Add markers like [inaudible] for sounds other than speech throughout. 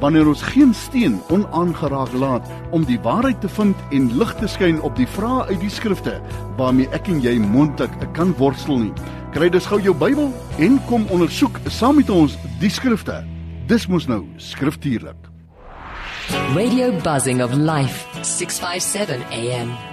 wanneer ons geen steen onaangeraak laat om die waarheid te vind en lig te skyn op die vrae uit die skrifte waarmee ek en jy moontlik kan worstel nie. Kry dus gou jou Bybel en kom ondersoek saam met ons die skrifte. Dis mos nou skriftuurlik. Radio Buzzing of Life, 657 AM.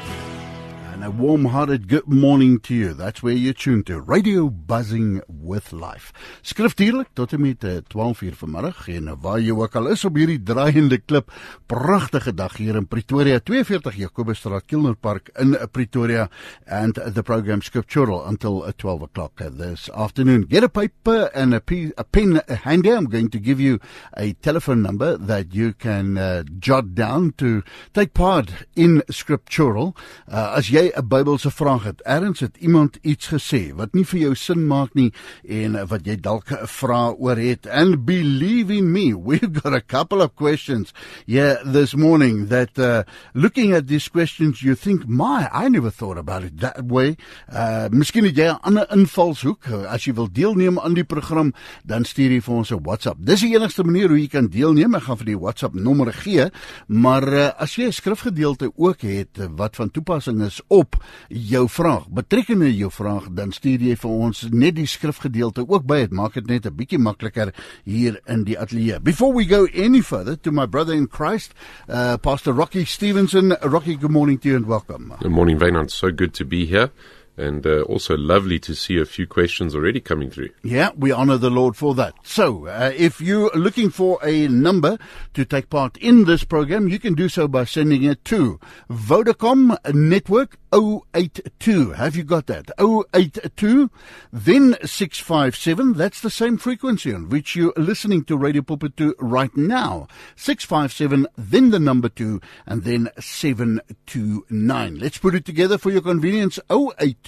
And a warm-hearted good morning to you. That's where you're tuned to. Radio Buzzing with Life. Skriftuurlik tot en met 12 uur vanmiddag en waar jy ook al is op hierdie draaiende klip. Pragtige dag hier in Pretoria, 42 Jakobusstraat, Kilmerpark in Pretoria and the program Scriptural until 12 o'clock this afternoon. Get a paper and a, a pen handy. I'm going to give you a telephone number that you can uh, jot down to take part in Scriptural. Uh, as jy 'n Bybelse vraag het, erns het iemand iets gesê wat nie vir jou sin maak nie en wat jy dalk 'n vraag oor het. And believe in me, we've got a couple of questions yeah this morning that uh, looking at these questions you think, "My, I never thought about it that way." Uh miskien het jy 'n ander invalshoek. As jy wil deelneem aan die program, dan stuur jy vir ons 'n WhatsApp. Dis die enigste manier hoe jy kan deelneem. Ek gaan vir die WhatsApp nommer gee, maar uh, as jy 'n skrifgedeelte ook het wat van toepassing is op jou vraag, betrekkende jou vraag, dan stuur jy vir ons net die skrifgedeelte ook by. Dit maak dit net 'n bietjie makliker hier in die ateljee. Before we go any further to my brother in Christ, uh, Pastor Rocky Stevenson. Rocky, good morning to you and welcome. Good morning, Wynand. So good to be here. And uh, also lovely to see a few questions already coming through. Yeah, we honor the Lord for that. So, uh, if you're looking for a number to take part in this program, you can do so by sending it to Vodacom Network 082. Have you got that? 082, then 657. That's the same frequency on which you're listening to Radio Pulpit 2 right now. 657, then the number 2, and then 729. Let's put it together for your convenience. 082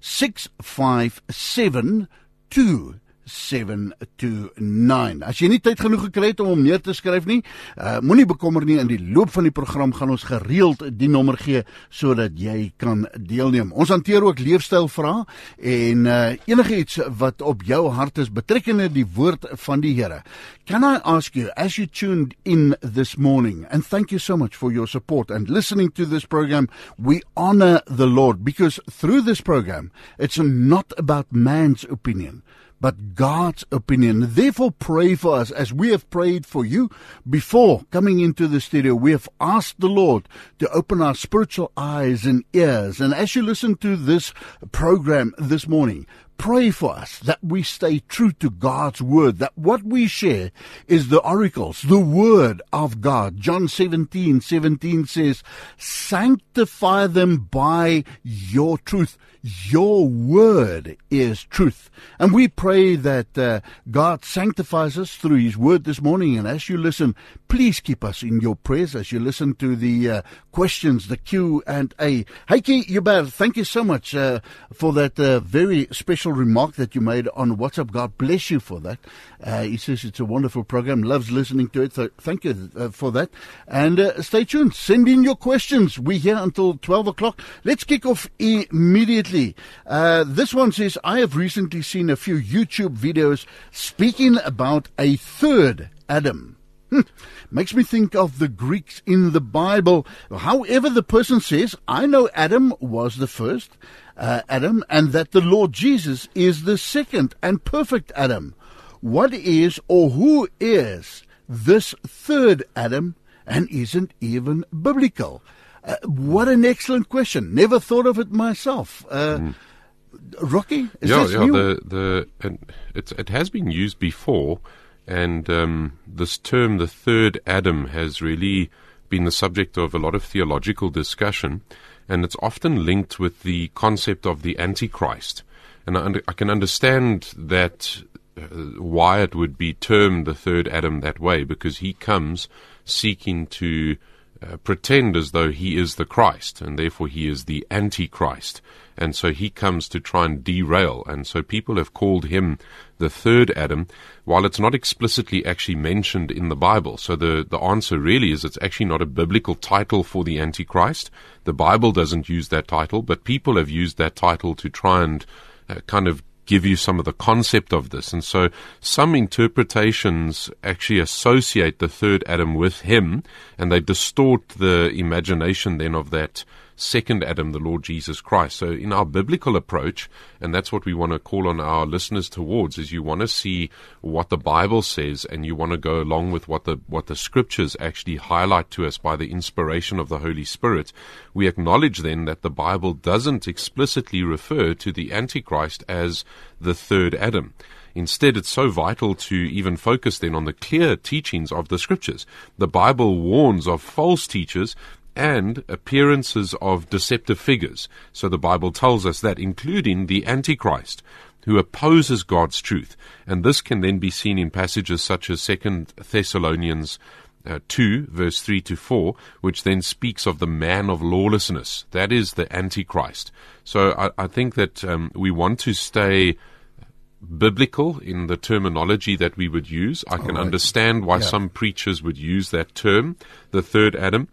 657 2 729. As jy nie tyd genoeg gekry het om hom neer te skryf nie, uh, moenie bekommer nie in die loop van die program gaan ons gereeld die nommer gee sodat jy kan deelneem. Ons hanteer ook leefstyl vrae en uh, enigiets wat op jou hart is betrekkende die woord van die Here. Can I ask you as you tuned in this morning and thank you so much for your support and listening to this program, we honor the Lord because through this program it's not about man's opinion but God's opinion. Therefore, pray for us as we have prayed for you before coming into the studio. We have asked the Lord to open our spiritual eyes and ears. And as you listen to this program this morning, pray for us that we stay true to God's word, that what we share is the oracles, the word of God. John 17, 17 says, sanctify them by your truth. Your word is truth. And we pray that uh, God sanctifies us through His word this morning. And as you listen, please keep us in your prayers as you listen to the uh, questions, the Q and A. Heike Hubert, thank you so much uh, for that uh, very special remark that you made on WhatsApp. God bless you for that. Uh, he says it's a wonderful program, loves listening to it. So thank you uh, for that. And stay tuned. Send in your questions. We're here until 12 o'clock. Let's kick off immediately. Uh, this one says, I have recently seen a few YouTube videos speaking about a third Adam. Hmm. Makes me think of the Greeks in the Bible. However, the person says, I know Adam was the first uh, Adam and that the Lord Jesus is the second and perfect Adam. What is or who is this third Adam and isn't even biblical? Uh, what an excellent question. Never thought of it myself. Uh, mm. Rocky, is yeah, this yeah. new? The the it it has been used before, and um, this term, the third Adam, has really been the subject of a lot of theological discussion, and it's often linked with the concept of the Antichrist. And I, I can understand that uh, why it would be termed the third Adam that way, because he comes seeking to uh, pretend as though he is the Christ, and therefore he is the Antichrist. And so he comes to try and derail. And so people have called him the third Adam, while it's not explicitly actually mentioned in the Bible. So the, the answer really is it's actually not a biblical title for the Antichrist. The Bible doesn't use that title, but people have used that title to try and uh, kind of give you some of the concept of this. And so some interpretations actually associate the third Adam with him, and they distort the imagination then of that second Adam, the Lord Jesus Christ. So in our biblical approach, and that's what we want to call on our listeners towards, is you want to see what the Bible says and you want to go along with what the what the scriptures actually highlight to us by the inspiration of the Holy Spirit. We acknowledge then that the Bible doesn't explicitly refer to the Antichrist as the third Adam. Instead, it's so vital to even focus then on the clear teachings of the scriptures. The Bible warns of false teachers and appearances of deceptive figures. So the Bible tells us that, including the Antichrist, who opposes God's truth. And this can then be seen in passages such as 2 Thessalonians uh, 2, verse 3 to 4, which then speaks of the man of lawlessness. That is the Antichrist. So I, I think that um, we want to stay biblical in the terminology that we would use. I can right. understand why yeah. some preachers would use that term, the third Adam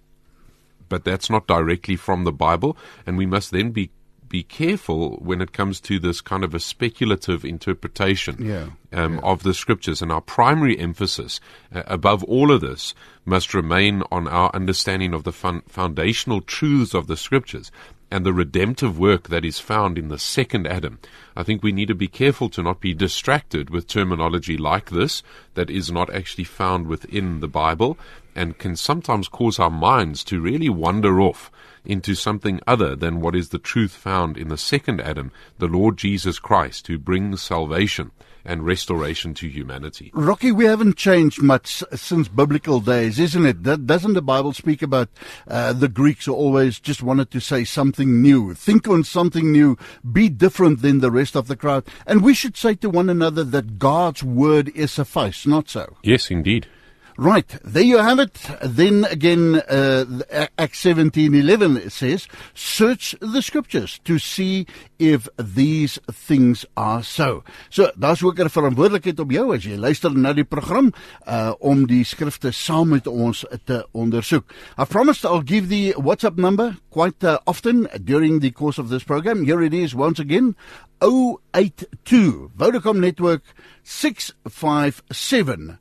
but that's not directly from the Bible, and we must then be be careful when it comes to this kind of a speculative interpretation yeah, um, yeah. of the scriptures. And our primary emphasis, uh, above all of this, must remain on our understanding of the fun- foundational truths of the scriptures and the redemptive work that is found in the second Adam. I think we need to be careful to not be distracted with terminology like this that is not actually found within the Bible and can sometimes cause our minds to really wander off into something other than what is the truth found in the second Adam, the Lord Jesus Christ, who brings salvation and restoration to humanity. Rocky, we haven't changed much since biblical days, isn't it? Doesn't the Bible speak about uh, the Greeks always just wanted to say something new, think on something new, be different than the rest of the crowd? And we should say to one another that God's word is suffice, not so. Yes, indeed. Right, there you have it. Then again, uh, Acts 17:11 says, "Search the scriptures to see if these things are so." So, daar's ook 'n verantwoordelikheid op jou as jy luister na die program uh om die skrifte saam met ons te ondersoek. I promised I'll give the WhatsApp number quite uh, often during the course of this program. Here it is once again. 082 Vodacom network 657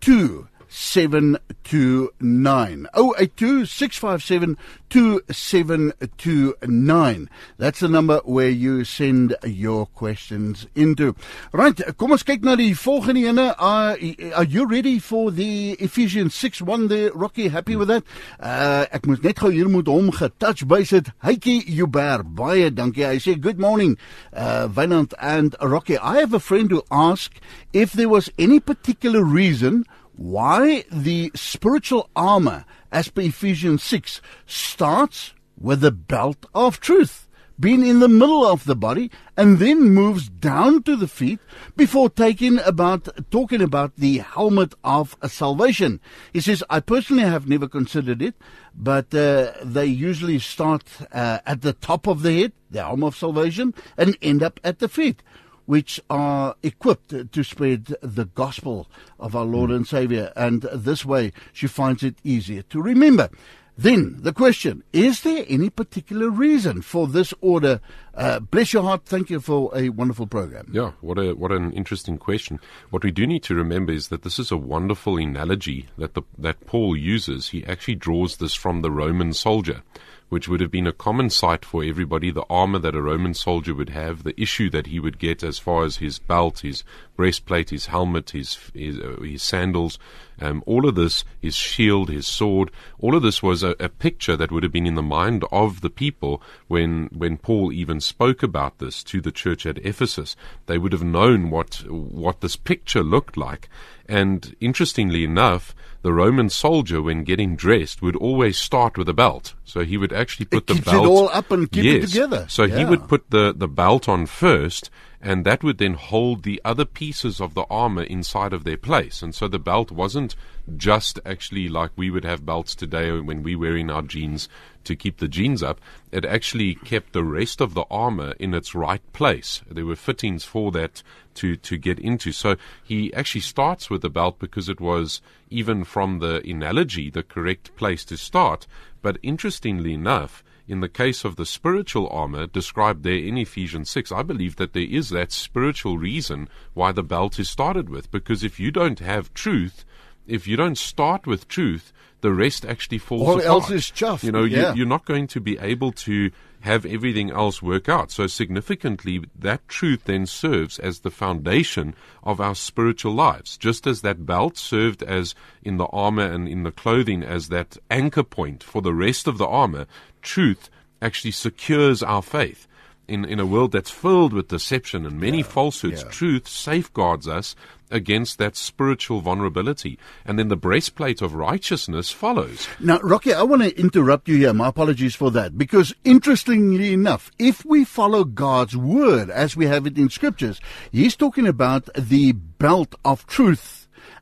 2 729. 082 657 2729. That's the number where you send your questions into. Right, kom ons kyk na die volgende ene. Uh, are you ready for the Ephesians 6:1 there? Rocky, happy with that? Uh ek moet net gou hier moet hom getouch base it. Hytjie Uber, baie dankie. Hy sê good morning. Uh Wynand and Rocky. I have a friend who asked if there was any particular reason why the spiritual armor, as per Ephesians 6, starts with the belt of truth, being in the middle of the body, and then moves down to the feet before taking about talking about the helmet of salvation. He says, I personally have never considered it, but uh, they usually start uh, at the top of the head, the helmet of salvation, and end up at the feet which are equipped to spread the gospel of our Lord and Savior. And this way, she finds it easier to remember. Then the question is there any particular reason for this order? Uh, bless your heart. Thank you for a wonderful program. Yeah, what a what an interesting question. What we do need to remember is that this is a wonderful analogy that the, that Paul uses. He actually draws this from the Roman soldier which would have been a common sight for everybody, the armor that a Roman soldier would have, the issue that he would get as far as his belt, his breastplate, his helmet, his, his, uh, his sandals, um, all of this, his shield, his sword, all of this was a, a, picture that would have been in the mind of the people when, when Paul even spoke about this to the church at Ephesus. They would have known what, what this picture looked like. And interestingly enough, the Roman soldier, when getting dressed, would always start with a belt. So he would actually put it the belt it all up and keep yes. it together. So yeah. he would put the, the belt on first, and that would then hold the other pieces of the armor inside of their place. And so the belt wasn't just actually like we would have belts today when we wear in our jeans to keep the jeans up. It actually kept the rest of the armor in its right place. There were fittings for that to, to get into. So he actually starts with the belt because it was, even from the analogy, the correct place to start. But interestingly enough, in the case of the spiritual armor described there in Ephesians 6, I believe that there is that spiritual reason why the belt is started with. Because if you don't have truth, if you don't start with truth, the rest actually falls All apart. else is chuff. You know, Yeah. you, you're not going to be able to have everything else work out. So significantly, that truth then serves as the foundation of our spiritual lives. Just as that belt served as in the armor and in the clothing as that anchor point for the rest of the armor, truth actually secures our faith. In, in a world that's filled with deception and many falsehoods, yeah. truth safeguards us against that spiritual vulnerability. And then the breastplate of righteousness follows. Now, Rocky, I want to interrupt you here. My apologies for that. Because interestingly enough, if we follow God's word as we have it in scriptures, he's talking about the belt of truth.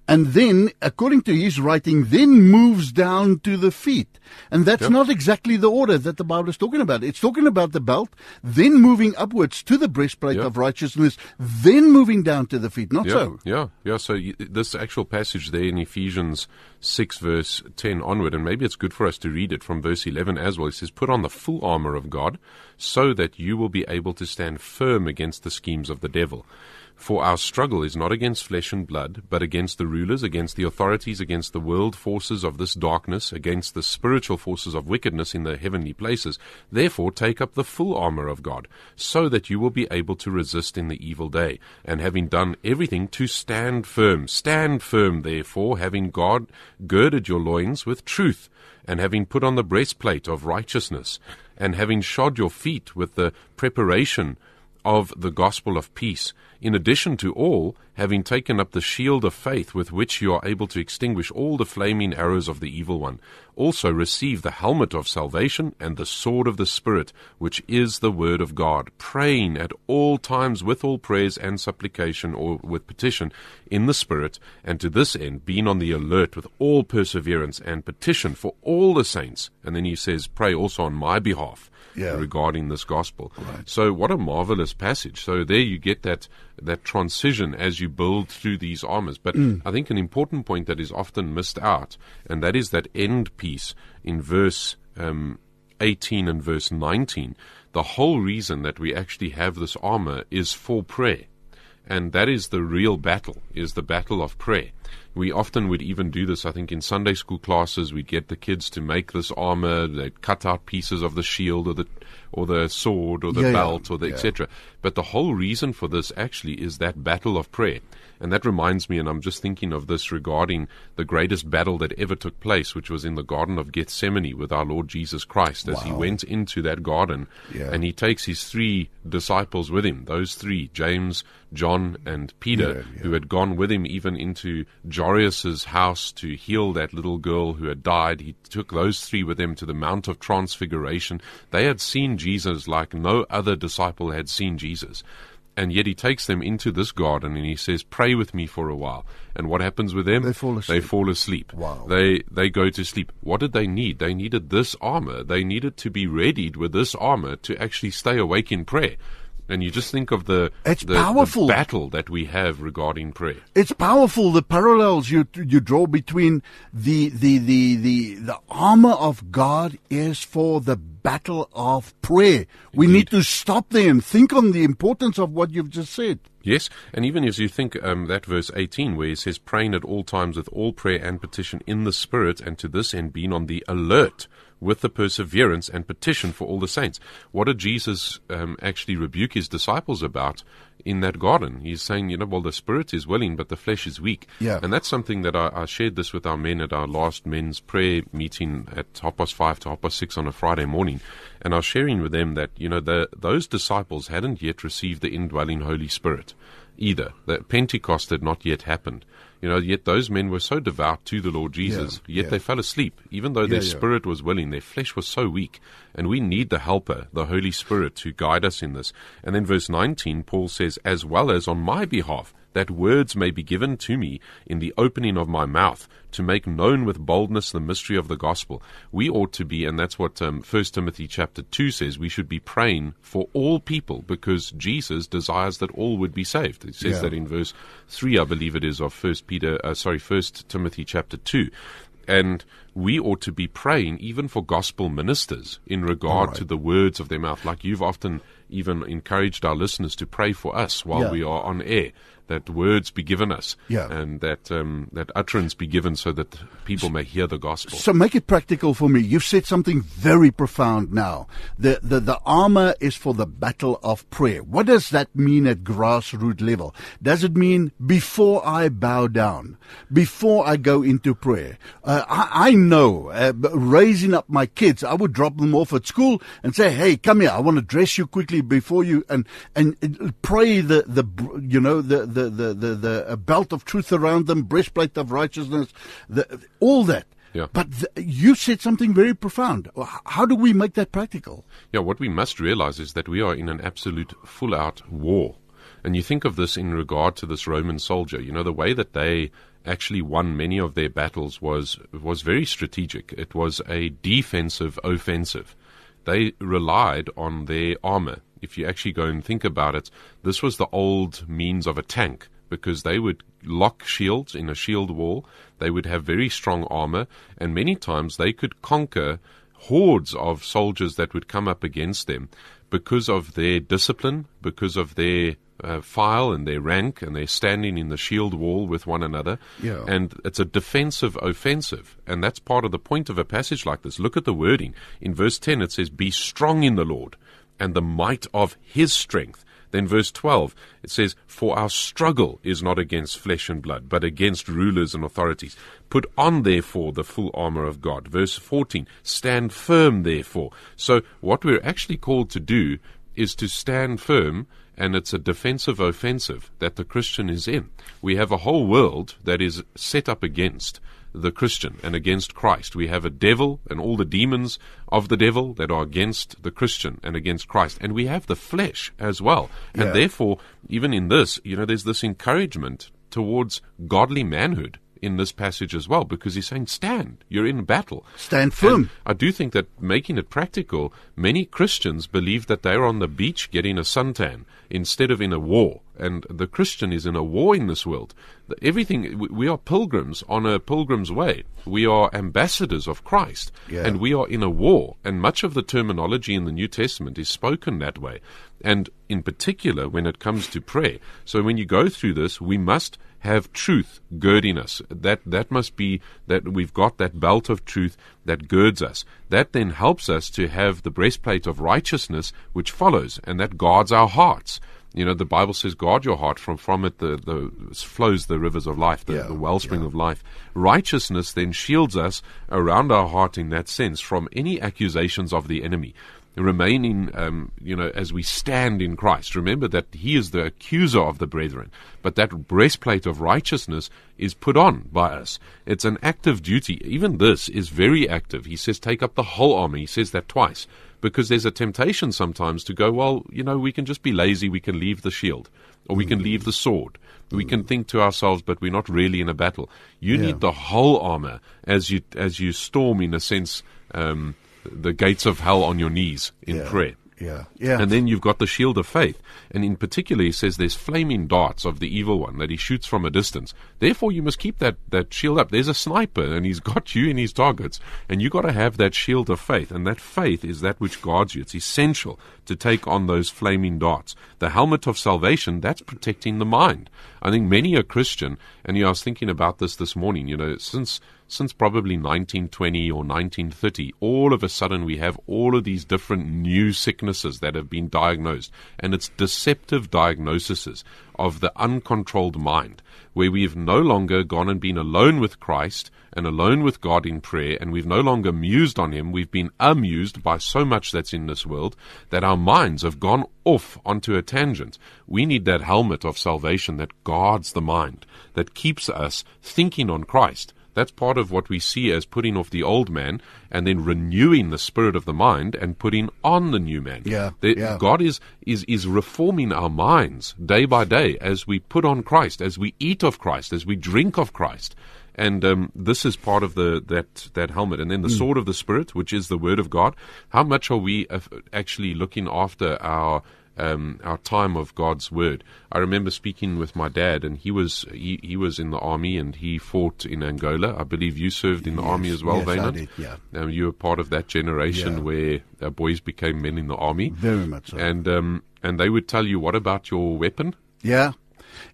And then, according to his writing, then moves down to the feet. And that's Yep. not exactly the order that the Bible is talking about. It's talking about the belt, then moving upwards to the breastplate Yep. of righteousness, then moving down to the feet. Not Yeah, so. yeah, yeah. So y- this actual passage there in Ephesians 6, verse 10 onward, and maybe it's good for us to read it from verse 11 as well. It says, Put on the full armor of God, so that you will be able to stand firm against the schemes of the devil. For our struggle is not against flesh and blood, but against the rulers, against the authorities, against the world forces of this darkness, against the spiritual forces of wickedness in the heavenly places. Therefore, take up the full armor of God, so that you will be able to resist in the evil day, and having done everything, to stand firm. Stand firm, therefore, having God girded your loins with truth, and having put on the breastplate of righteousness, and having shod your feet with the preparation of the gospel of peace, in addition to all, having taken up the shield of faith with which you are able to extinguish all the flaming arrows of the evil one. Also receive the helmet of salvation and the sword of the Spirit, which is the word of God, praying at all times with all prayers and supplication or with petition in the Spirit, and to this end being on the alert with all perseverance and petition for all the saints. And then he says, pray also on my behalf Yeah. regarding this gospel. So what a marvelous passage. So there you get that that transition as you build through these armors. But I think an important point that is often missed out, and that is that end piece in verse um, 18 and verse 19. The whole reason that we actually have this armor is for prayer. And that is the real battle, is the battle of prayer. We often would even do this, I think, in Sunday school classes. We'd get the kids to make this armor. They'd cut out pieces of the shield or the, or the sword or the Yeah, yeah, belt or the yeah. etc. But the whole reason for this actually is that battle of prayer. And that reminds me, and I'm just thinking of this regarding the greatest battle that ever took place, which was in the Garden of Gethsemane with our Lord Jesus Christ as he went into that garden Yeah. and he takes his three disciples with him, those three, James, John, and Peter, Yeah, yeah. who had gone with him even into Jairus' house to heal that little girl who had died. He took those three with him to the Mount of Transfiguration. They had seen Jesus like no other disciple had seen Jesus. And yet he takes them into this garden and he says, Pray with me for a while. And what happens with them? They fall asleep. They fall asleep. Wow. They they go to sleep. What did they need? They needed this armor. They needed to be readied with this armor to actually stay awake in prayer. And you just think of the, It's the, the powerful. battle that we have regarding prayer. It's powerful the parallels you you draw between the the the the the armor of God is for the battle of prayer. We need to stop there and think on the importance of what you've just said. Yes, and even as you think um, that verse 18, where it says, praying at all times with all prayer and petition in the Spirit, and to this end being on the alert with the perseverance and petition for all the saints. What did Jesus um, actually rebuke his disciples about in that garden? He's saying, you know, well, the Spirit is willing, but the flesh is weak. Yeah. And that's something that I, I shared this with our men at our last men's prayer meeting at half past five to half past six on a Friday morning. And I was sharing with them that, you know, the, those disciples hadn't yet received the indwelling Holy Spirit. Either. That Pentecost had not yet happened. You know, yet those men were so devout to the Lord Jesus, Yeah, yet yeah. they fell asleep, even though their Yeah, yeah. spirit was willing, their flesh was so weak. And we need the helper, the Holy Spirit, to guide us in this. And then verse 19, Paul says, as well as on my behalf, that words may be given to me in the opening of my mouth to make known with boldness the mystery of the gospel. We ought to be, and that's what um, 1 Timothy chapter 2 says, we should be praying for all people because Jesus desires that all would be saved. It says Yeah. that in verse 3, I believe it is, of 1 Peter, uh, sorry, 1 Timothy chapter 2. And we ought to be praying even for gospel ministers in regard right. to the words of their mouth. Like you've often even encouraged our listeners to pray for us while Yeah. we are on air, that words be given us, Yeah. and that um, that utterance be given so that people may hear the gospel. So make it practical for me. You've said something very profound now. The, the, the armor is for the battle of prayer. What does that mean at grassroots level? Does it mean before I bow down, before I go into prayer? Uh, I, I know, uh, raising up my kids, I would drop them off at school and say, "Hey, come here. I want to dress you quickly before you and and uh, pray the the you know the the the the, the uh, belt of truth around them, breastplate of righteousness, the, all that." Yeah. But th- you said something very profound. How do we make that practical? Yeah, what we must realize is that we are in an absolute full out war. And you think of this in regard to this Roman soldier. You know, the way that they actually won many of their battles was was very strategic. It was a defensive offensive. They relied on their armor. If you actually go and think about it, this was the old means of a tank because they would lock shields in a shield wall. They would have very strong armor, and many times they could conquer hordes of soldiers that would come up against them because of their discipline, because of their uh, file and their rank, and their standing in the shield wall with one another. Yeah. And it's a defensive offensive. And that's part of the point of a passage like this. Look at the wording. In verse 10, it says, Be strong in the Lord and the might of his strength. Then verse 12, it says, For our struggle is not against flesh and blood, but against rulers and authorities. Put on, therefore, the full armor of God. Verse 14, Stand firm, therefore. So what we're actually called to do is to stand firm, and it's a defensive offensive that the Christian is in. We have a whole world that is set up against the Christian and against Christ. We have a devil and all the demons of the devil that are against the Christian and against Christ. And we have the flesh as well. Yeah. And therefore, even in this, you know, there's this encouragement towards godly manhood in this passage as well, because he's saying, stand, you're in battle. Stand firm. And I do think that making it practical, many Christians believe that they're on the beach getting a suntan instead of in a war. And the Christian is in a war in this world. Everything, we- we are pilgrims on a pilgrim's way. We are ambassadors of Christ. Yeah. And we are in a war. And much of the terminology in the New Testament is spoken that way. And in particular, when it comes to prayer. So when you go through this, we must have truth girding us. That that must be that we've got that belt of truth that girds us. That then helps us to have the breastplate of righteousness which follows, and that guards our hearts. You know, the Bible says, "Guard your heart; from from it the, the flows the rivers of life, the, Yeah, the wellspring of life." Righteousness then shields us around our heart in that sense from any accusations of the enemy remaining, um, you know, as we stand in Christ. Remember that He is the accuser of the brethren, but that breastplate of righteousness is put on by us. It's an active duty. Even this is very active. He says, take up the whole armor. He says that twice. Because there's a temptation sometimes to go, well, you know, we can just be lazy, we can leave the shield, or we can leave the sword. We can think to ourselves, but we're not really in a battle. You Yeah. need the whole armor as you as you storm, in a sense, um, the gates of hell on your knees in Yeah. prayer. Yeah. Yeah. And then you've got the shield of faith. And in particular, he says there's flaming darts of the evil one that he shoots from a distance. Therefore, you must keep that, that shield up. There's a sniper and he's got you in his targets. And you've got to have that shield of faith. And that faith is that which guards you. It's essential to take on those flaming darts. The helmet of salvation, that's protecting the mind. I think many a Christian, and you know, I was thinking about this this morning, you know, since since probably 1920 or 1930, all of a sudden we have all of these different new sicknesses that have been diagnosed, and it's deceptive diagnoses of the uncontrolled mind, where we've no longer gone and been alone with Christ and alone with God in prayer, and we've no longer mused on Him. We've been amused by so much that's in this world that our minds have gone off onto a tangent. We need that helmet of salvation that guards the mind, that keeps us thinking on Christ. That's part of what we see as putting off the old man and then renewing the spirit of the mind and putting on the new man. Yeah, The- yeah. God is, is, is reforming our minds day by day as we put on Christ, as we eat of Christ, as we drink of Christ. And um, this is part of the that that helmet, and then the sword of the spirit, which is the word of God. How much are we actually looking after our um, our time of God's word. I remember speaking with my dad, and he was he, he was in the army and he fought in Angola. I believe you served in the army as well, yes, Wynand. did, yeah. Um, you were part of that generation Yeah. where uh, boys became men in the army, Very much so. and um, and they would tell you, "What about your weapon?" Yeah.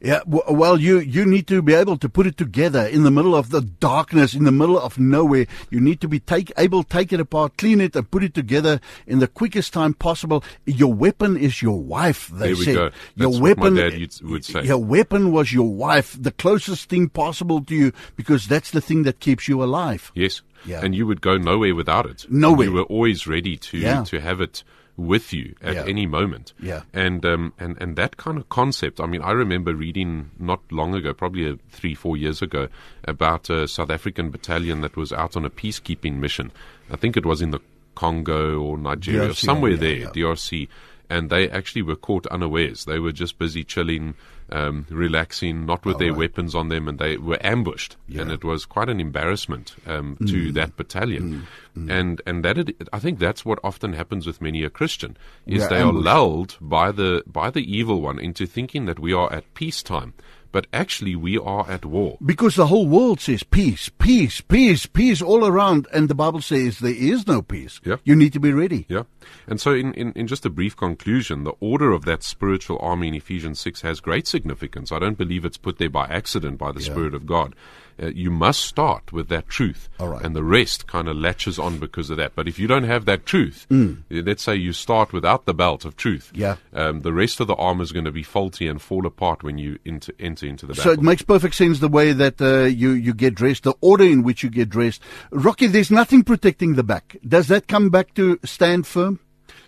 Yeah, well, you, you need to be able to put it together in the middle of the darkness, in the middle of nowhere. You need to be take, able to take it apart, clean it, and put it together in the quickest time possible. Your weapon is your wife, they There we said. go. Your That's what my weapon, dad would say. Your weapon was your wife, the closest thing possible to you, because that's the thing that keeps you alive. Yes. Yeah. And you would go nowhere without it. Nowhere. You were always ready to Yeah. to have it with you at Yeah. any moment. Yeah. And um and and that kind of concept. I mean, I remember reading not long ago, probably uh, three four years ago, about a South African battalion that was out on a peacekeeping mission. I think it was in the Congo or Nigeria, DRC, somewhere yeah, there. DRC. And they actually were caught unawares. They were just busy chilling, um, relaxing, not with their right. weapons on them, and they were ambushed. And it was quite an embarrassment um, to Mm. that battalion. And and that it, I think that's what often happens with many a Christian is Yeah, they ambushed. are lulled by the by the evil one into thinking that we are at peacetime, but actually we are at war. Because the whole world says peace, peace, peace, peace all around, and the Bible says there is no peace. Yeah. You need to be ready. Yeah. And so, in, in, in just a brief conclusion, the order of that spiritual army in Ephesians 6 has great significance. I don't believe it's put there by accident by the Spirit of God. Uh, you must start with that truth. All right. And the rest kind of latches on because of that. But if you don't have that truth, Mm. uh, let's say you start without the belt of truth, Yeah. um, the rest of the armor is going to be faulty and fall apart when you into, enter into the battle. So it makes perfect sense the way that uh, you you get dressed, the order in which you get dressed. Rocky, there's nothing protecting the back. Does that come back to stand firm?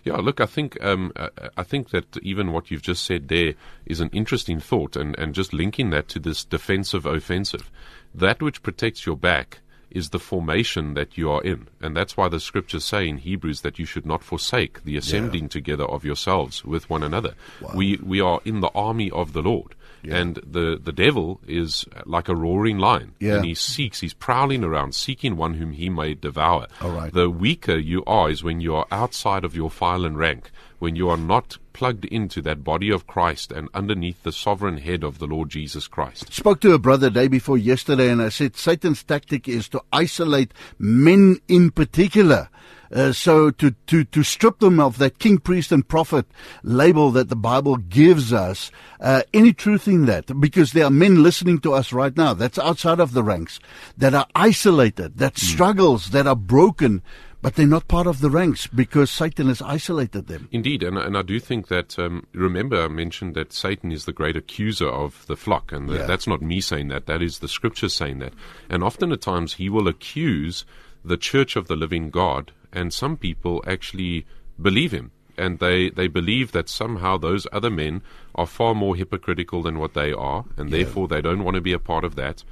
Yeah, look, I think um, uh, I think that even what you've just said there is an interesting thought, and, and just linking that to this defensive offensive, that which protects your back is the formation that you are in, and that's why the scriptures say in Hebrews that you should not forsake the assembling together of yourselves with one another. We we are in the army of the Lord. And the, the devil is like a roaring lion. Yeah. And he seeks, he's prowling around, seeking one whom he may devour. All right. The weaker you are is when you are outside of your file and rank, when you are not plugged into that body of Christ and underneath the sovereign head of the Lord Jesus Christ. Spoke to a brother day before yesterday, and I said Satan's tactic is to isolate men in particular. Uh, so to, to, to strip them of that king, priest, and prophet label that the Bible gives us, uh, any truth in that? Because there are men listening to us right now that's outside of the ranks, that are isolated, that struggles, that are broken, but they're not part of the ranks because Satan has isolated them. Indeed, and, and I do think that, um, remember, I mentioned that Satan is the great accuser of the flock, and Yeah. that's not me saying that, that is the scripture saying that. And often at times he will accuse the church of the living God, and some people actually believe him. And they, they believe that somehow those other men are far more hypocritical than what they are, and therefore they don't want to be a part of that.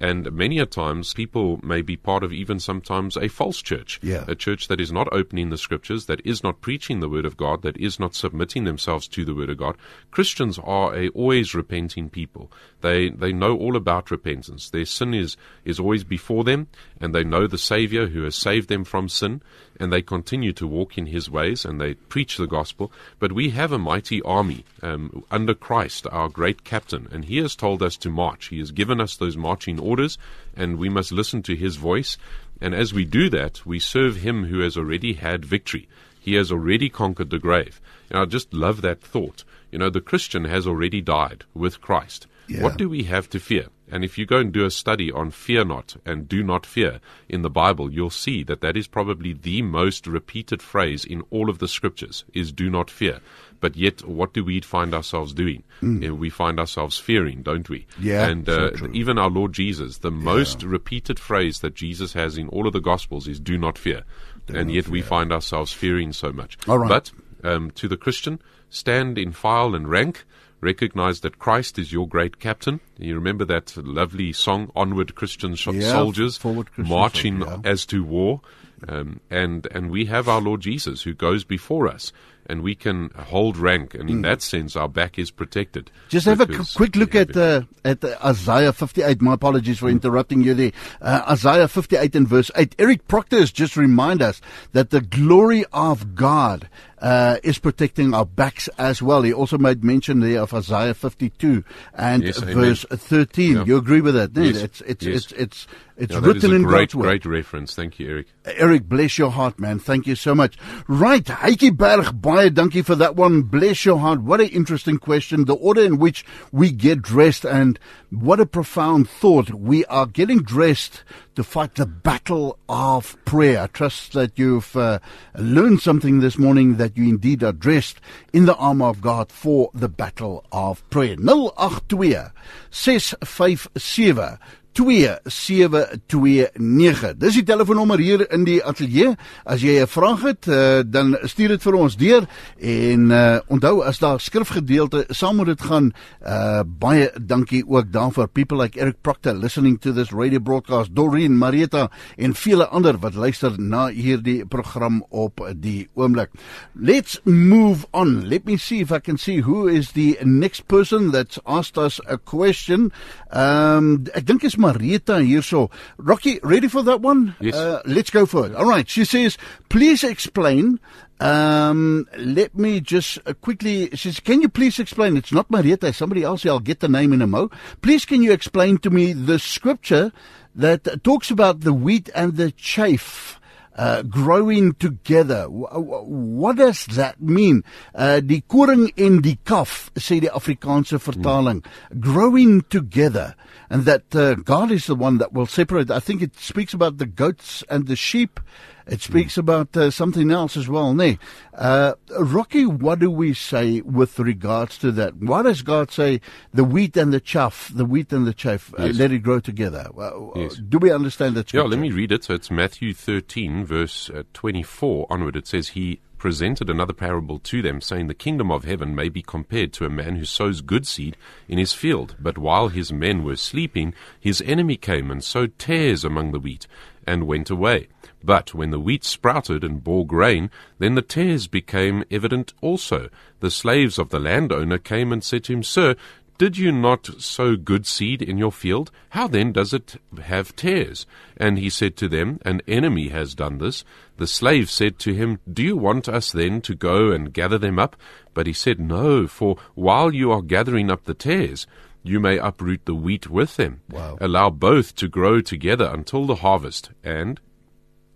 And many a times, people may be part of even sometimes a false church, Yeah. a church that is not opening the scriptures, that is not preaching the word of God, that is not submitting themselves to the word of God. Christians are a always repenting people. They they know all about repentance. Their sin is is always before them, and they know the Savior who has saved them from sin, and they continue to walk in His ways, and they preach the gospel. But we have a mighty army um, under Christ, our great captain, and He has told us to march. He has given us those marching orders, and we must listen to His voice. And as we do that, we serve Him who has already had victory. He has already conquered the grave. And I just love that thought. You know, the Christian has already died with Christ. Yeah. What do we have to fear? And if you go and do a study on fear not and do not fear in the Bible, you'll see that that is probably the most repeated phrase in all of the scriptures is do not fear. But yet, what do we find ourselves doing? Uh, We find ourselves fearing, don't we? Yeah, And uh, true. even our Lord Jesus, the most repeated phrase that Jesus has in all of the Gospels is do not fear. and yet we find ourselves fearing so much. All right. But um, to the Christian, stand in file and rank. Recognize that Christ is your great captain. You remember that lovely song, Onward Christian Sh- Yeah, Soldiers, Christian marching Soldier, yeah. as to war. Um, and, and we have our Lord Jesus who goes before us. And we can hold rank, and in that sense, our back is protected. Just have a qu- quick look at uh, at uh, Isaiah 58. My apologies for interrupting you there. Uh, Isaiah 58 and verse 8. Eric Proctor has just remind us that the glory of God uh, is protecting our backs as well. He also made mention there of Isaiah 52 and Yes, amen. verse 13. Yeah. You agree with that? no? Yes, It's it's yes. it's it's it's Yeah, written a in great, God's word. great reference. Thank you, Eric. Eric, bless your heart, man. Thank you so much. Right, Heike Berg, baie dankie for that one. Bless your heart. What an interesting question. The order in which we get dressed and what a profound thought. We are getting dressed to fight the battle of prayer. I trust that you've uh, learned something this morning that you indeed are dressed in the armor of God for the battle of prayer. 082 657 2729. Dis die telefoonnommer hier in die ateljee. As jy 'n vraag het, uh, dan stuur dit vir ons deur en uh, onthou as daar skrifgedeelte saam moet dit gaan, uh, baie dankie ook daarvoor people like Eric Proctor listening to this radio broadcast, Doreen, Marieta en vele ander wat luister na hierdie program op die oomblik. Let's move on. Let me see if I can see who is the next person that's asked us a question. Um ek dink is Marieta hierso. Rocky, ready for that one? Yes. Uh, let's go for it. All right. She says, "Please explain um, let me just uh, quickly. She says, "Can you please explain? It's not Marieta, it's somebody else. I'll get the name in a mo. Please, can you explain to me the scripture that talks about the wheat and the chaff?" Uh, growing together. W- w- What does that mean? Uh, die koring en die kaf, sê die Afrikaanse vertaling. Growing together. And that uh, God is the one that will separate. I think it speaks about the goats and the sheep. It speaks about uh, something else as well, nee. Uh, Rocky, what do we say with regards to that? Why does God say the wheat and the chaff, the wheat and the chaff, uh, Yes. let it grow together? Uh, Yes. Do we understand that Yeah, let me read it. So it's Matthew 13, verse uh, 24 onward. It says, He presented another parable to them, saying, The kingdom of heaven may be compared to a man who sows good seed in his field. But while his men were sleeping, his enemy came and sowed tares among the wheat, and went away. But when the wheat sprouted and bore grain, then the tares became evident also. The slaves of the landowner came and said to him, Sir, did you not sow good seed in your field? How then does it have tares? And he said to them, An enemy has done this. The slave said to him, Do you want us then to go and gather them up? But he said, No, for while you are gathering up the tares, you may uproot the wheat with them. Wow. Allow both to grow together until the harvest. And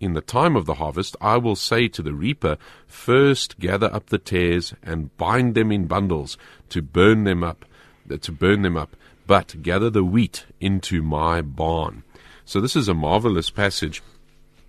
in the time of the harvest, I will say to the reaper, First gather up the tares and bind them in bundles to burn them up, to burn them up, but gather the wheat into my barn. So this is a marvelous passage.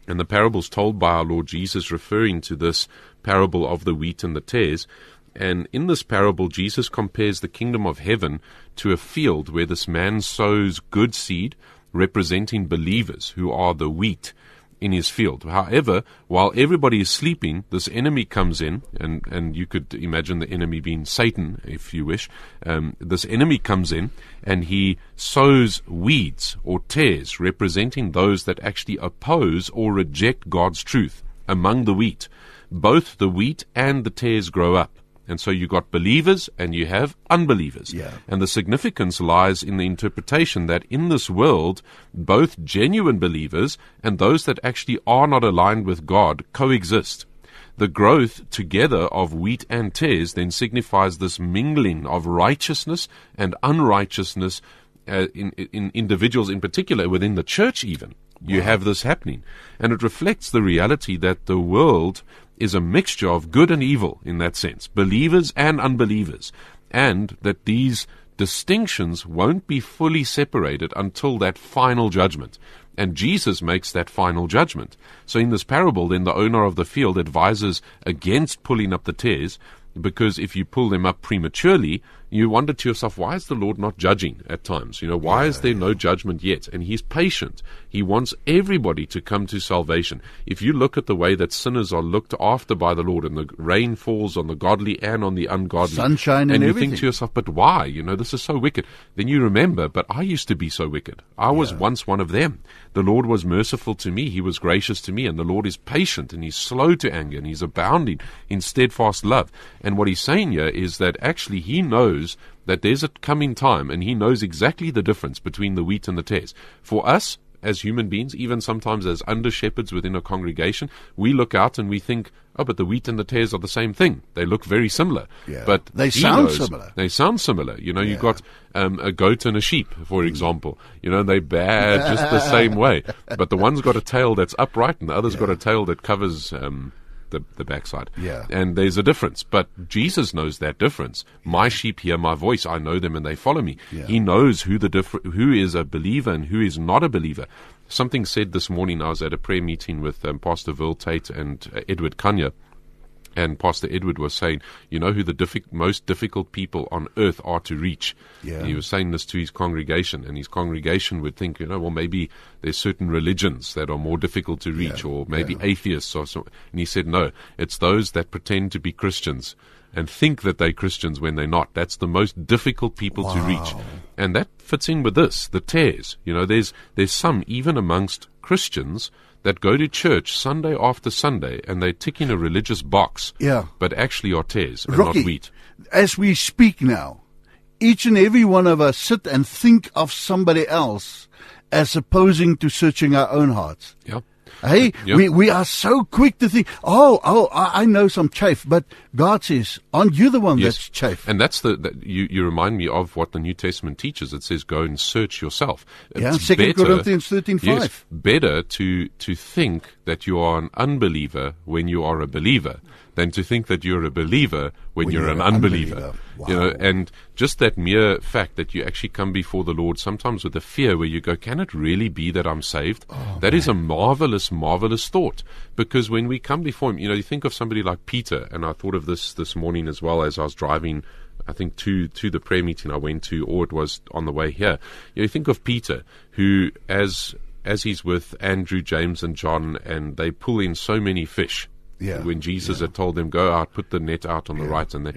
And the parables told by our Lord Jesus referring to this parable of the wheat and the tares. And in this parable, Jesus compares the kingdom of heaven to a field where this man sows good seed, representing believers who are the wheat in his field. However, while everybody is sleeping, this enemy comes in, and, and you could imagine the enemy being Satan, if you wish. Um, this enemy comes in and he sows weeds or tares, representing those that actually oppose or reject God's truth among the wheat. Both the wheat and the tares grow up. And so you got believers and you have unbelievers. Yeah. And the significance lies in the interpretation that in this world, both genuine believers and those that actually are not aligned with God coexist. The growth together of wheat and tares then signifies this mingling of righteousness and unrighteousness uh, in, in individuals in particular, within the church even. You have this happening. And it reflects the reality that the world is a mixture of good and evil in that sense, believers and unbelievers, and that these distinctions won't be fully separated until that final judgment. And Jesus makes that final judgment. So in this parable, then the owner of the field advises against pulling up the tares because if you pull them up prematurely, you wonder to yourself, why is the Lord not judging at times? You know, why is there no judgment yet? And He's patient. He wants everybody to come to salvation. If you look at the way that sinners are looked after by the Lord and the rain falls on the godly and on the ungodly, Sunshine and and you everything. think to yourself, but why? You know, this is so wicked. Then you remember, but I used to be so wicked. I was once one of them. The Lord was merciful to me. He was gracious to me. And the Lord is patient and He's slow to anger and He's abounding in steadfast love. And what He's saying here is that actually He knows that there's a coming time and He knows exactly the difference between the wheat and the tares. For us, as human beings, even sometimes as under shepherds within a congregation, we look out and we think, oh, but the wheat and the tares are the same thing. They look very similar. Yeah. But They sound knows- similar. They sound similar. You know, Yeah. you've got um, a goat and a sheep, for example. You know, they bear just the [laughs] same way. But the one's got a tail that's upright and the other's got a tail that covers um, the, the backside. Yeah. And there's a difference. But Jesus knows that difference. My sheep hear my voice. I know them and they follow me. Yeah. He knows who the differ- who is a believer and who is not a believer. Something said this morning. I was at a prayer meeting with um, Pastor Vil Tate and uh, Edward Kanya. And Pastor Edward was saying, you know who the diffi- most difficult people on earth are to reach? Yeah. He was saying this to his congregation, and his congregation would think, you know, well, maybe there's certain religions that are more difficult to reach, Yeah, or maybe yeah. atheists or so. And he said, no, it's those that pretend to be Christians and think that they're Christians when they're not. That's the most difficult people to reach. And that fits in with this, the tares. You know, there's there's some even amongst Christians that go to church Sunday after Sunday and they tick in a religious box, Yeah. but actually are and Rocky, not wheat. as we speak now, each and every one of us sit and think of somebody else as opposing to searching our own hearts. Yeah. Hey, Yep. we, we are so quick to think, oh, oh, I, I know some chafe, but God says, aren't you the one that's chafe? And that's the that you, you remind me of what the New Testament teaches. It says, "Go and search yourself." Yeah, It's 2 better- Corinthians 13:5. Yes, better to to think that you are an unbeliever when you are a believer than to think that you're a believer when, When you're, you're an an unbeliever. unbeliever. You know, and just that mere fact that you actually come before the Lord sometimes with a fear where you go, "Can it really be that I'm saved?" Oh, That is a marvelous, marvelous thought. Because when we come before Him, you know, you think of somebody like Peter, and I thought of this this morning as well as I was driving. I think to to the prayer meeting I went to, or it was on the way here. You know, you think of Peter, who as as he's with Andrew, James, and John, and they pull in so many fish. Yeah, When Jesus had told them, "Go out, put the net out on the right," and they,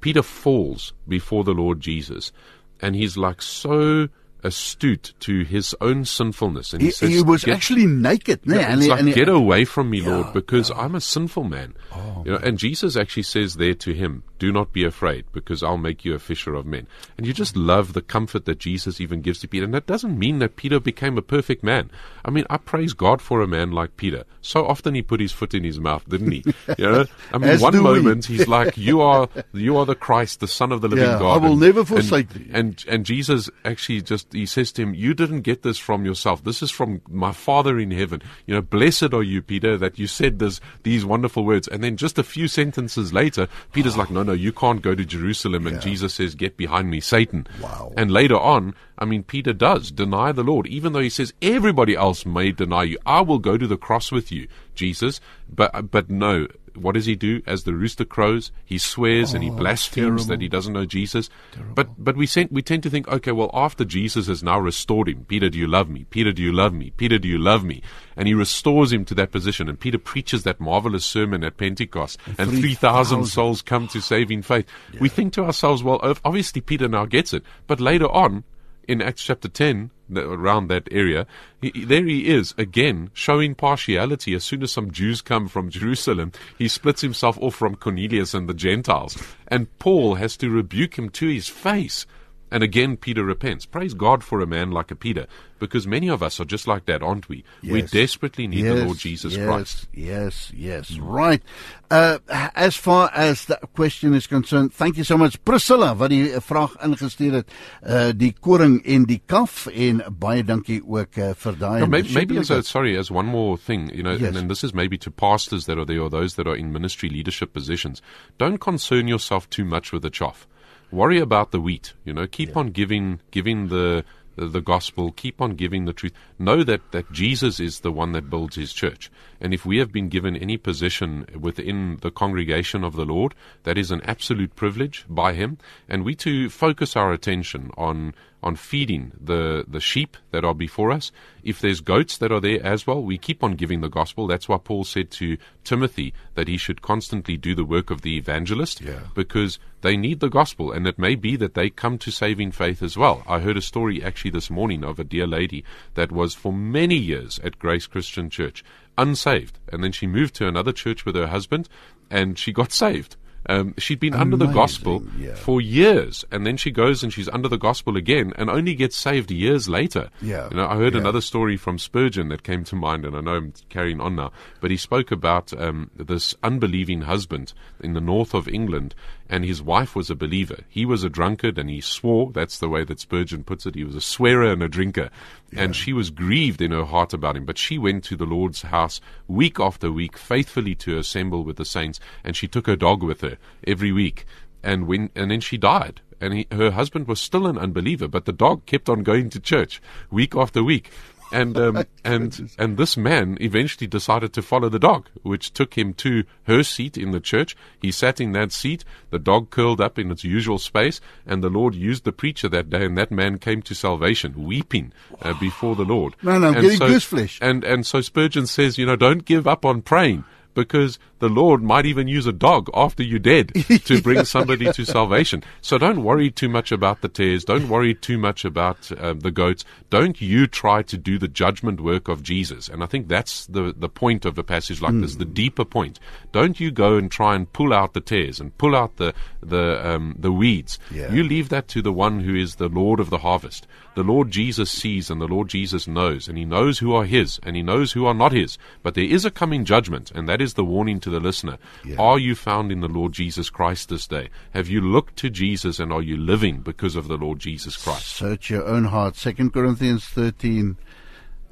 Peter falls before the Lord Jesus, and he's like so astute to his own sinfulness, and he, He, says, he was "Get- actually naked. yeah, and he- like, and get away from me, Yeah, Lord, because I'm a sinful man. Oh, you know, and Jesus actually says there to him, "Do not be afraid, because I'll make you a fisher of men." And you just mm. love the comfort that Jesus even gives to Peter. And that doesn't mean that Peter became a perfect man. I mean, I praise God for a man like Peter. So often he put his foot in his mouth, didn't he? [laughs] You know, I mean, one moment he's like, [laughs] "You are, you are the Christ, the Son of the living Yeah, I God." will And- never and- forsake thee. and and Jesus actually just he says to him, "You didn't get this from yourself. This is from my Father in heaven. You know, blessed are you, Peter, that you said this these wonderful words." And then just a few sentences later, Peter's like, "No, no, you can't go to Jerusalem." And Yeah. Jesus says, "Get behind me, Satan." Wow. And later on, I mean, Peter does deny the Lord, even though he says everybody else may deny you. I will go to the cross with you, Jesus. But but no. What does he do? As the rooster crows, he swears and he oh, blasphemes that he doesn't know Jesus. But but we sent, we tend to think, okay, well, after Jesus has now restored him, Peter, do you love me? Peter, do you love me? Peter, do you love me? And he restores him to that position. And Peter preaches that marvelous sermon at Pentecost, and three thousand 3,000 souls come to saving faith. We think to ourselves, well, obviously Peter now gets it, but later on in Acts chapter 10, around that area, he, he- there he is again showing partiality. As soon as some Jews come from Jerusalem, he splits himself off from Cornelius and the Gentiles. And Paul has to rebuke him to his face. And again, Peter repents. Praise God for a man like a Peter, because many of us are just like that, aren't we? We desperately need the Lord Jesus yes, Christ. Yes, yes, right. Uh, as far as the question is concerned, thank you so much Priscilla wat die vraag ingestuur het, uh, die koring en die kaf en baie dankie ook uh, vir daai. No, maybe, maybe as a, sorry, as one more thing, you know, Yes. and, and this is maybe to pastors that are there or those that are in ministry leadership positions. Don't concern yourself too much with the chaff. Worry about the wheat. You know, keep on giving giving the the, the gospel, keep on giving the truth. Know that, that Jesus is the one that builds his church. And if we have been given any position within the congregation of the Lord, that is an absolute privilege by him. And we to focus our attention on on feeding the, the sheep that are before us. If there's goats that are there as well, we keep on giving the gospel. That's why Paul said to Timothy that he should constantly do the work of the evangelist Yeah. because they need the gospel. And it may be that they come to saving faith as well. I heard a story actually this morning of a dear lady that was for many years at Grace Christian Church, unsaved. And then she moved to another church with her husband and she got saved. Um, she'd been under the gospel yeah. for years, and then she goes and she's under the gospel again, and only gets saved years later. Yeah, you know, I heard yeah. another story from Spurgeon that came to mind, and I know I'm carrying on now, but he spoke about um, this unbelieving husband in the north of England, and his wife was a believer. He was a drunkard, and he swore. That's the way that Spurgeon puts it. He was a swearer and a drinker, and she was grieved in her heart about him. But she went to the Lord's house week after week, faithfully to assemble with the saints, and she took her dog with her every week. And when and then she died, and he, her husband was still an unbeliever, but the dog kept on going to church week after week. And um, [laughs] and and this man eventually decided to follow the dog, which took him to her seat in the church. He sat in that seat. The dog curled up in its usual space, and the Lord used the preacher that day, and that man came to salvation, weeping uh, before the Lord. Man, I'm And getting so, gooseflesh. And and so Spurgeon says, you know, don't give up on praying because the Lord might even use a dog after you're dead [laughs] to bring somebody to salvation. So don't worry too much about the tares. Don't worry too much about um, the goats. Don't you try to do the judgment work of Jesus. And I think that's the, the point of a passage like this, the deeper point. Don't you go and try and pull out the tares and pull out the, the, um, the weeds. Yeah. You leave that to the one who is the Lord of the harvest. The Lord Jesus sees and the Lord Jesus knows, and He knows who are His and He knows who are not His. But there is a coming judgment, and that is the warning to the listener. Are you found in the Lord Jesus Christ this day? Have you looked to Jesus and are you living because of the Lord Jesus Christ? Search your own heart. Second Corinthians 13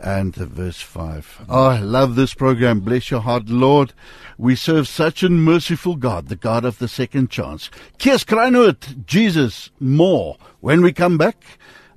and verse 5. Oh, I love this program. Bless your heart, Lord. We serve such a merciful God, the God of the second chance. Kies Kruinhout, Jesus, more. When we come back,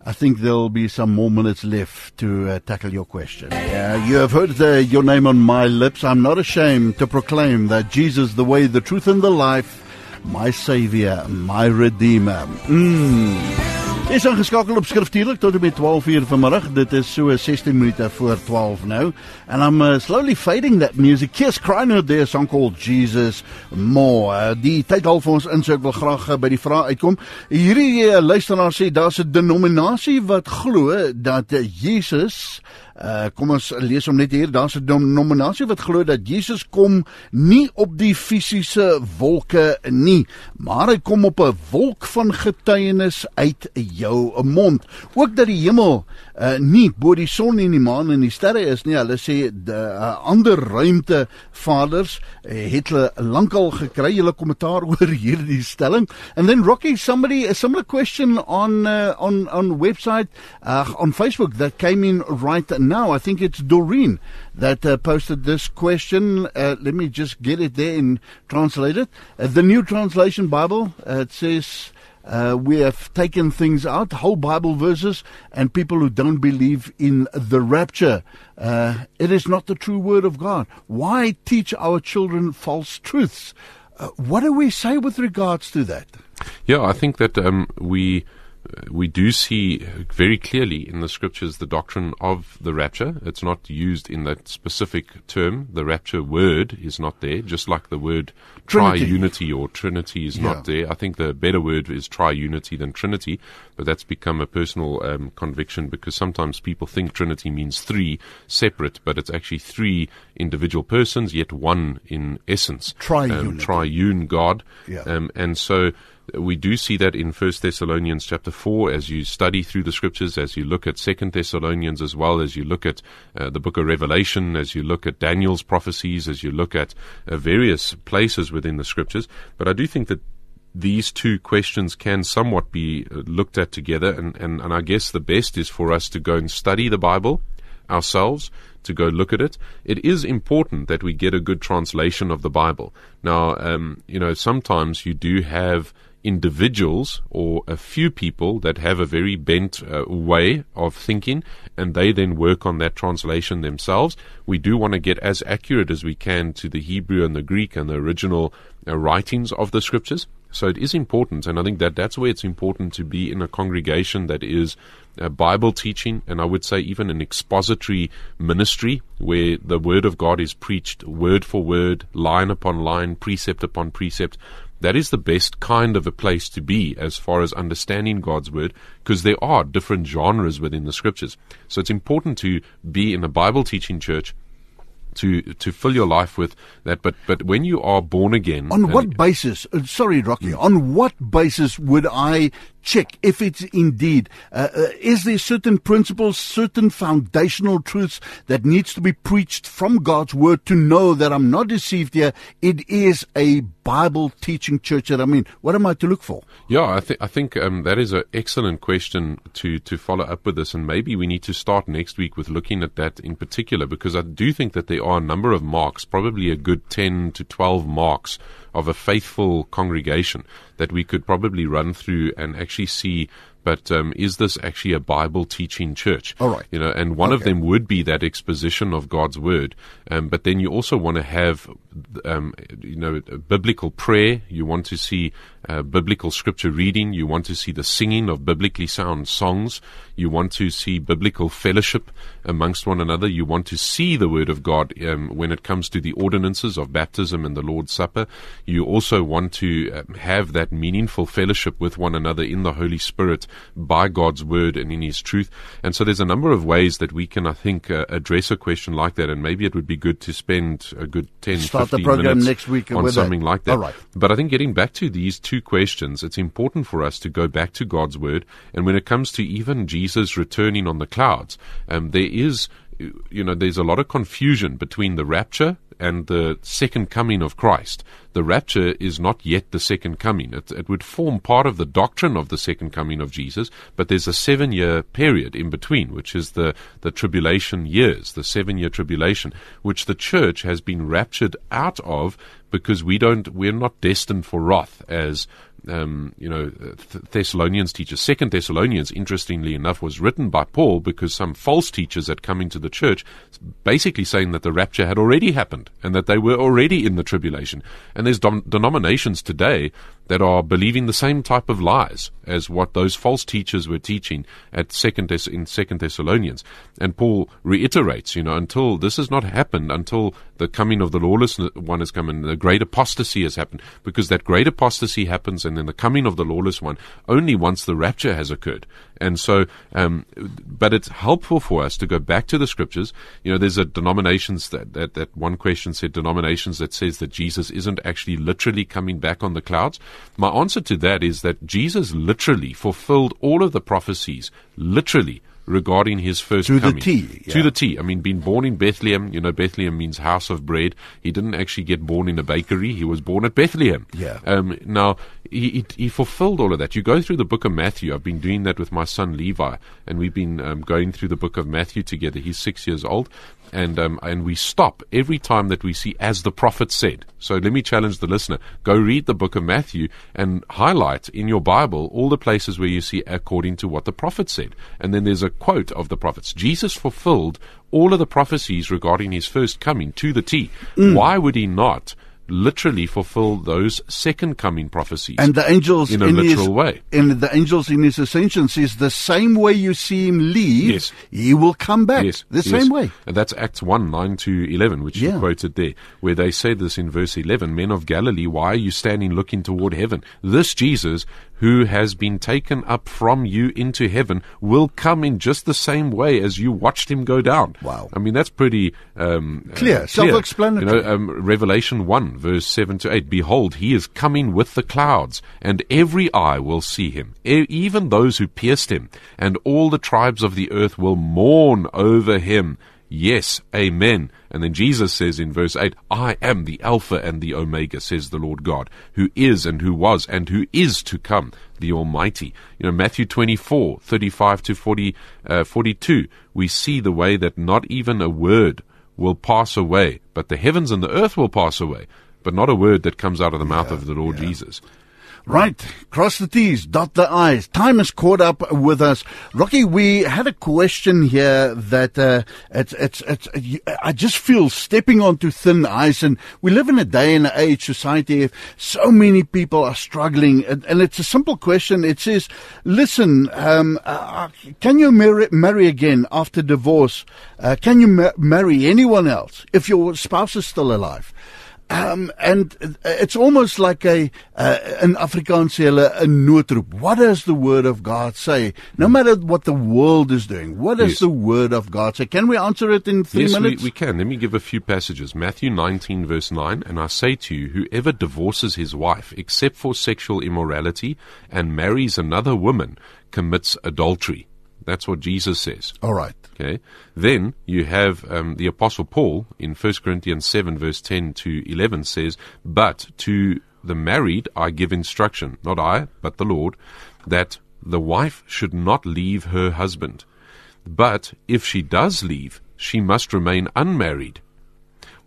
I think there'll be some more minutes left to uh, tackle your question. Yeah, you have heard the, your name on my lips. I'm not ashamed to proclaim that Jesus, the way, the truth, and the life, my Savior, my Redeemer. Mm. Is ingeskakel op skriftuurlik tot en met 12 uur vanmiddag. Dit is so 16 minute voor 12 nou. And I'm uh, slowly fading that music. Kies Kreiner there song called Jesus More. Uh, die tyd al vir ons in, so ek wil graag uh, by die vraag uitkom. Hierdie uh, luisteraar sê daar's 'n denominasie wat glo dat uh, Jesus Uh kom ons lees hom net hier. Daar's 'n denominasie wat glo dat Jesus kom nie op die fisiese wolke nie, maar hy kom op 'n wolk van getuienis uit jou mond. Ook dat die hemel uh nie bo die son en die maan en die sterre is nie. Hulle sê die uh, ander ruimte vaders uh, het hulle lankal gekry hulle kommentaar [laughs] oor hierdie stelling. And then Rocky somebody a similar question on uh, on on website uh, on Facebook that came in right now. I think it's Doreen that uh, posted this question. Uh, let me just get it there and translate it. Uh, the New Translation Bible uh, it says. Uh, we have taken things out, whole Bible verses, and people who don't believe in the rapture. Uh, it is not the true word of God. Why teach our children false truths? Uh, what do we say with regards to that? Yeah, I think that um, we we do see very clearly in the scriptures the doctrine of the rapture. It's not used in that specific term. The rapture word is not there, just like the word Trinity. triunity or trinity is Yeah. not there. I think the better word is triunity than trinity, but that's become a personal um, conviction because sometimes people think trinity means three separate, but it's actually three individual persons, yet one in essence. Triunity. Um, triune God. Yeah. Um, and so we do see that in First Thessalonians chapter four, as you study through the scriptures, as you look at Second Thessalonians as well, as you look at uh, the book of Revelation, as you look at Daniel's prophecies, as you look at uh, various places within the scriptures. But I do think that these two questions can somewhat be uh, looked at together, and, and, and I guess the best is for us to go and study the Bible ourselves to go look at it. It is important that we get a good translation of the Bible. Now, um, you know, sometimes you do have individuals or a few people that have a very bent uh, way of thinking and they then work on that translation themselves. We do want to get as accurate as we can to the Hebrew and the Greek and the original uh, writings of the scriptures. So it is important, and I think that that's where it's important to be in a congregation that is uh, Bible teaching, and I would say even an expository ministry where the Word of God is preached word for word, line upon line, precept upon precept. That is the best kind of a place to be as far as understanding God's Word, because there are different genres within the Scriptures. So it's important to be in a Bible teaching church to to fill your life with that. But but when you are born again, on what basis? Uh, sorry, Rocky. Mm. On what basis would I check if it's indeed uh, uh, is there certain principles, certain foundational truths that needs to be preached from God's word to know that I'm not deceived here. It is a Bible teaching church that I mean. What am I to look for? Yeah, I think I think um, that is an excellent question to to follow up with this, and maybe we need to start next week with looking at that in particular because I do think that there are a number of marks, probably a good ten to twelve marks of a faithful congregation that we could probably run through and actually see but um, is this actually a Bible teaching church? All right. You know, and one okay. of them would be that exposition of God's word. Um, but then you also want to have, um, you know, biblical prayer. You want to see uh, biblical scripture reading. You want to see the singing of biblically sound songs. You want to see biblical fellowship amongst one another. You want to see the Word of God um, when it comes to the ordinances of baptism and the Lord's Supper. You also want to um, have that meaningful fellowship with one another in the Holy Spirit by God's Word and in His truth. And so there's a number of ways that we can, I think, uh, address a question like that. And maybe it would be good to spend a good 10, Start 15 the program minutes next week on something that. like that. All right. But I think getting back to these two questions, it's important for us to go back to God's Word. And when it comes to even Jesus returning on the clouds, um, there is you know, there's a lot of confusion between the rapture and the second coming of Christ. The rapture is not yet the second coming. It, it, would form part of the doctrine of the second coming of Jesus, but there's a seven year period in between, which is the, the tribulation years, the seven year tribulation, which the church has been raptured out of because we don't, we're not destined for wrath as um, you know, Thessalonians teaches. Second Thessalonians, interestingly enough, was written by Paul because some false teachers had come into the church, basically saying that the rapture had already happened and that they were already in the tribulation. And there's dom- denominations today that are believing the same type of lies as what those false teachers were teaching at second Thess- in Second Thessalonians. And Paul reiterates, you know, until this has not happened, until the coming of the lawless one has come and the great apostasy has happened, because that great apostasy happens and then the coming of the lawless one only once the rapture has occurred. And so, um, but it's helpful for us to go back to the scriptures. You know, there's a denominations that, that, that one question said denominations that says that Jesus isn't actually literally coming back on the clouds. My answer to that is that Jesus literally fulfilled all of the prophecies, literally regarding his first to coming. the T. Yeah. To the T. I mean, being born in Bethlehem, you know, Bethlehem means house of bread. He didn't actually get born in a bakery. He was born at Bethlehem. Yeah. Um, now, he, he, he, fulfilled all of that. You go through the book of Matthew. I've been doing that with my son Levi, and we've been um, going through the book of Matthew together. He's six years old, and um, and we stop every time that we see as the prophet said. So let me challenge the listener: go read the book of Matthew and highlight in your Bible all the places where you see according to what the prophet said, and then there's a quote of the prophets. Jesus fulfilled all of the prophecies regarding his first coming to the T. Mm. Why would he not? Literally fulfill those second coming prophecies. And the angels in a in literal his, way. And the angels in his ascension says the same way you see him leave, yes. he will come back. Yes. The yes. same way. And that's Acts 1, 9 to 11, which yeah. you quoted there, where they say this in verse 11, Men of Galilee, why are you standing looking toward heaven? This Jesus who has been taken up from you into heaven will come in just the same way as you watched him go down. Wow. I mean, that's pretty um, clear, uh, self explanatory. You know, um, Revelation 1, verse 7 to 8 Behold, he is coming with the clouds, and every eye will see him, e- even those who pierced him, and all the tribes of the earth will mourn over him. Yes, amen. And then Jesus says in verse 8, I am the Alpha and the Omega, says the Lord God, who is and who was and who is to come, the Almighty. You know, Matthew 24, 35 to 40, uh, 42, we see the way that not even a word will pass away, but the heavens and the earth will pass away, but not a word that comes out of the mouth yeah, of the Lord yeah. Jesus. Right, cross the T's, dot the I's. Time has caught up with us. Rocky, we had a question here that uh, it's, it's, it's, I just feel stepping onto thin ice, and we live in a day and age society. So many people are struggling, and, and it's a simple question. It says, "Listen, um, uh, can you marry, marry again after divorce? Uh, can you ma- marry anyone else if your spouse is still alive?" Um, and it's almost like a uh, an Afrikaans hulle 'n noodroep. What does the word of God say? No matter what the world is doing, what does Yes. the word of God say? Can we answer it in three yes, we, minutes? we can. Let me give a few passages. Matthew 19, verse 9. And I say to you, whoever divorces his wife, except for sexual immorality, and marries another woman, commits adultery. That's what Jesus says. All right. Okay. Then you have um, the Apostle Paul in 1 Corinthians 7, verse 10 to 11 says, But to the married I give instruction, not I, but the Lord, that the wife should not leave her husband. But if she does leave, she must remain unmarried,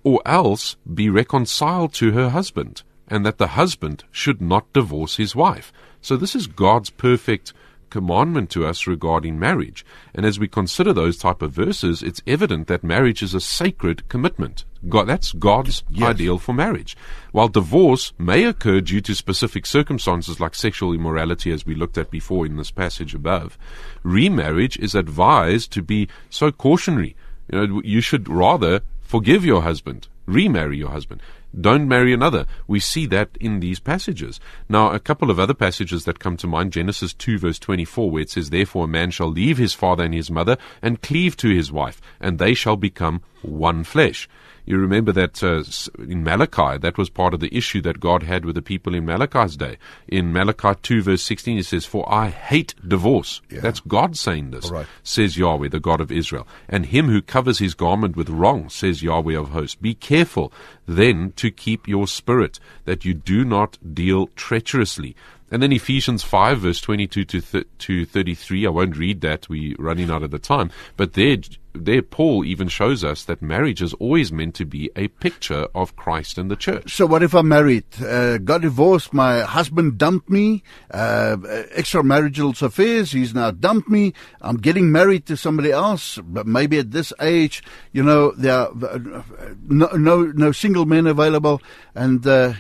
or else be reconciled to her husband, and that the husband should not divorce his wife. So this is God's perfect commandment to us regarding marriage. And as we consider those type of verses, it's evident that marriage is a sacred commitment. God, that's God's Yes. ideal for marriage. While divorce may occur due to specific circumstances like sexual immorality, as we looked at before in this passage above, remarriage is advised to be so cautionary. You know, you should rather forgive your husband, remarry your husband. Don't marry another. We see that in these passages. Now, a couple of other passages that come to mind Genesis 2, verse 24, where it says, Therefore a man shall leave his father and his mother and cleave to his wife, and they shall become one flesh. You remember that uh, in Malachi, that was part of the issue that God had with the people in Malachi's day. In Malachi 2, verse 16, it says, For I hate divorce. That's God saying this, right. says Yahweh, the God of Israel. And him who covers his garment with wrong, says Yahweh of hosts. Be careful then to keep your spirit, that you do not deal treacherously. And then Ephesians 5, verse 22 to, th- to 33. I won't read that. We're running out of the time. But there, there, Paul even shows us that marriage is always meant to be a picture of Christ and the church. So what if I'm married, uh, got divorced, my husband dumped me, uh, extramarital affairs, he's now dumped me, I'm getting married to somebody else, but maybe at this age, you know, there are uh, no, no, no single men available, and, uh,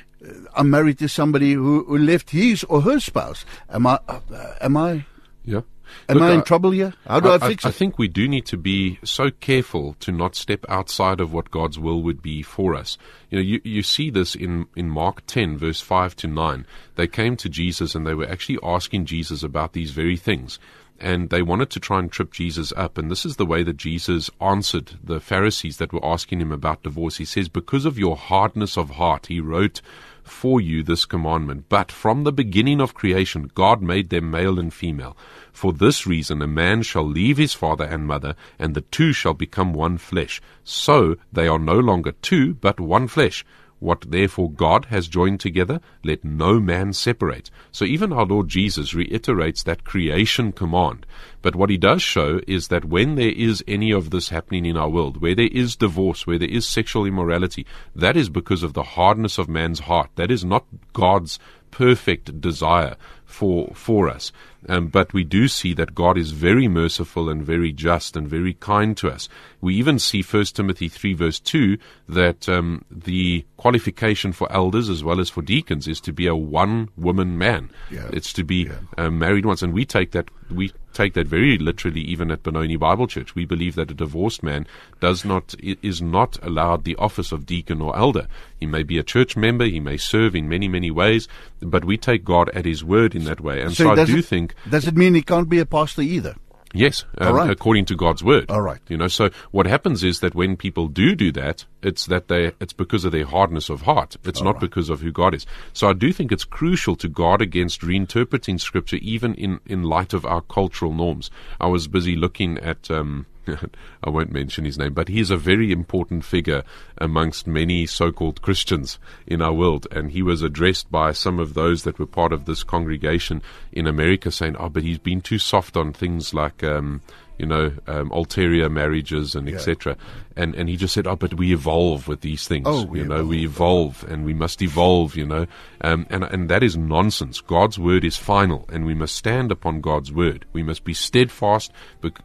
I'm married to somebody who, who left his or her spouse. Am I, uh, am I, Yeah. am Look, I in I- trouble here? How do I, fix I it? I think we do need to be so careful to not step outside of what God's will would be for us. You know, you, you see this in, in Mark 10, verse 5 to 9. They came to Jesus and they were actually asking Jesus about these very things. And they wanted to try and trip Jesus up. And this is the way that Jesus answered the Pharisees that were asking him about divorce. He says, Because of your hardness of heart, he wrote for you this commandment. But from the beginning of creation, God made them male and female. For this reason, a man shall leave his father and mother, and the two shall become one flesh. So they are no longer two, but one flesh. What therefore God has joined together, let no man separate. So even our Lord Jesus reiterates that creation command. But what he does show is that when there is any of this happening in our world, where there is divorce, where there is sexual immorality, that is because of the hardness of man's heart. That is not God's perfect desire for for us. Um, but we do see that God is very merciful and very just and very kind to us. We even see 1 Timothy 3 verse 2 that um, the qualification for elders as well as for deacons is to be a one woman man. Yeah. It's to be uh, married once. And we take that, we take that very literally even at Benoni Bible Church. We believe that a divorced man does not, is not allowed the office of deacon or elder. He may be a church member, he may serve in many, many ways, but we take God at his word in that way. And so, I do think does it mean he can't be a pastor either? Yes, um, All right. according to God's word. All right. You know, so what happens is that when people do do that, it's that they it's because of their hardness of heart. It's not because of who God is. So I do think it's crucial to guard against reinterpreting Scripture, even in in light of our cultural norms. I was busy looking at. Um, [laughs] I won't mention his name, but he is a very important figure amongst many so-called Christians in our world, and he was addressed by some of those that were part of this congregation in America, saying, "Oh, but he's been too soft on things like." Um, you know, um, ulterior marriages and Yeah. etc. And and he just said, oh, but we evolve with these things. Oh, you know, evolve. we evolve and we must evolve. You know, um, and and that is nonsense. God's word is final, and we must stand upon God's word. We must be steadfast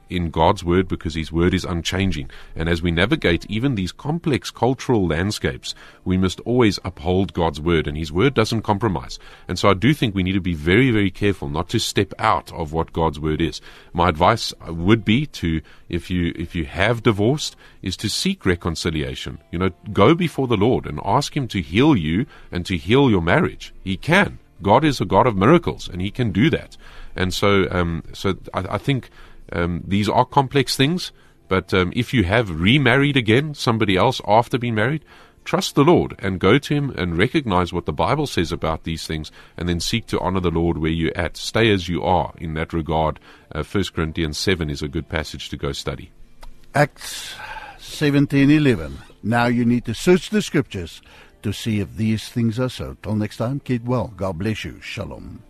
in God's word because His word is unchanging. And as we navigate even these complex cultural landscapes, we must always uphold God's word, and His word doesn't compromise. And so I do think we need to be very, very careful not to step out of what God's word is. My advice would be to, if you if you have divorced, is to seek reconciliation. You know, go before the Lord and ask Him to heal you and to heal your marriage. He can. God is a God of miracles, and He can do that. And so, um, so I, I think um, these are complex things. But um, if you have remarried again, somebody else after being married, trust the Lord and go to Him and recognize what the Bible says about these things, and then seek to honor the Lord where you're at. Stay as you are in that regard. Uh, 1 Corinthians 7 is a good passage to go study. Acts 17:11. Now you need to search the scriptures to see if these things are so. Till next time, keep well. God bless you. Shalom.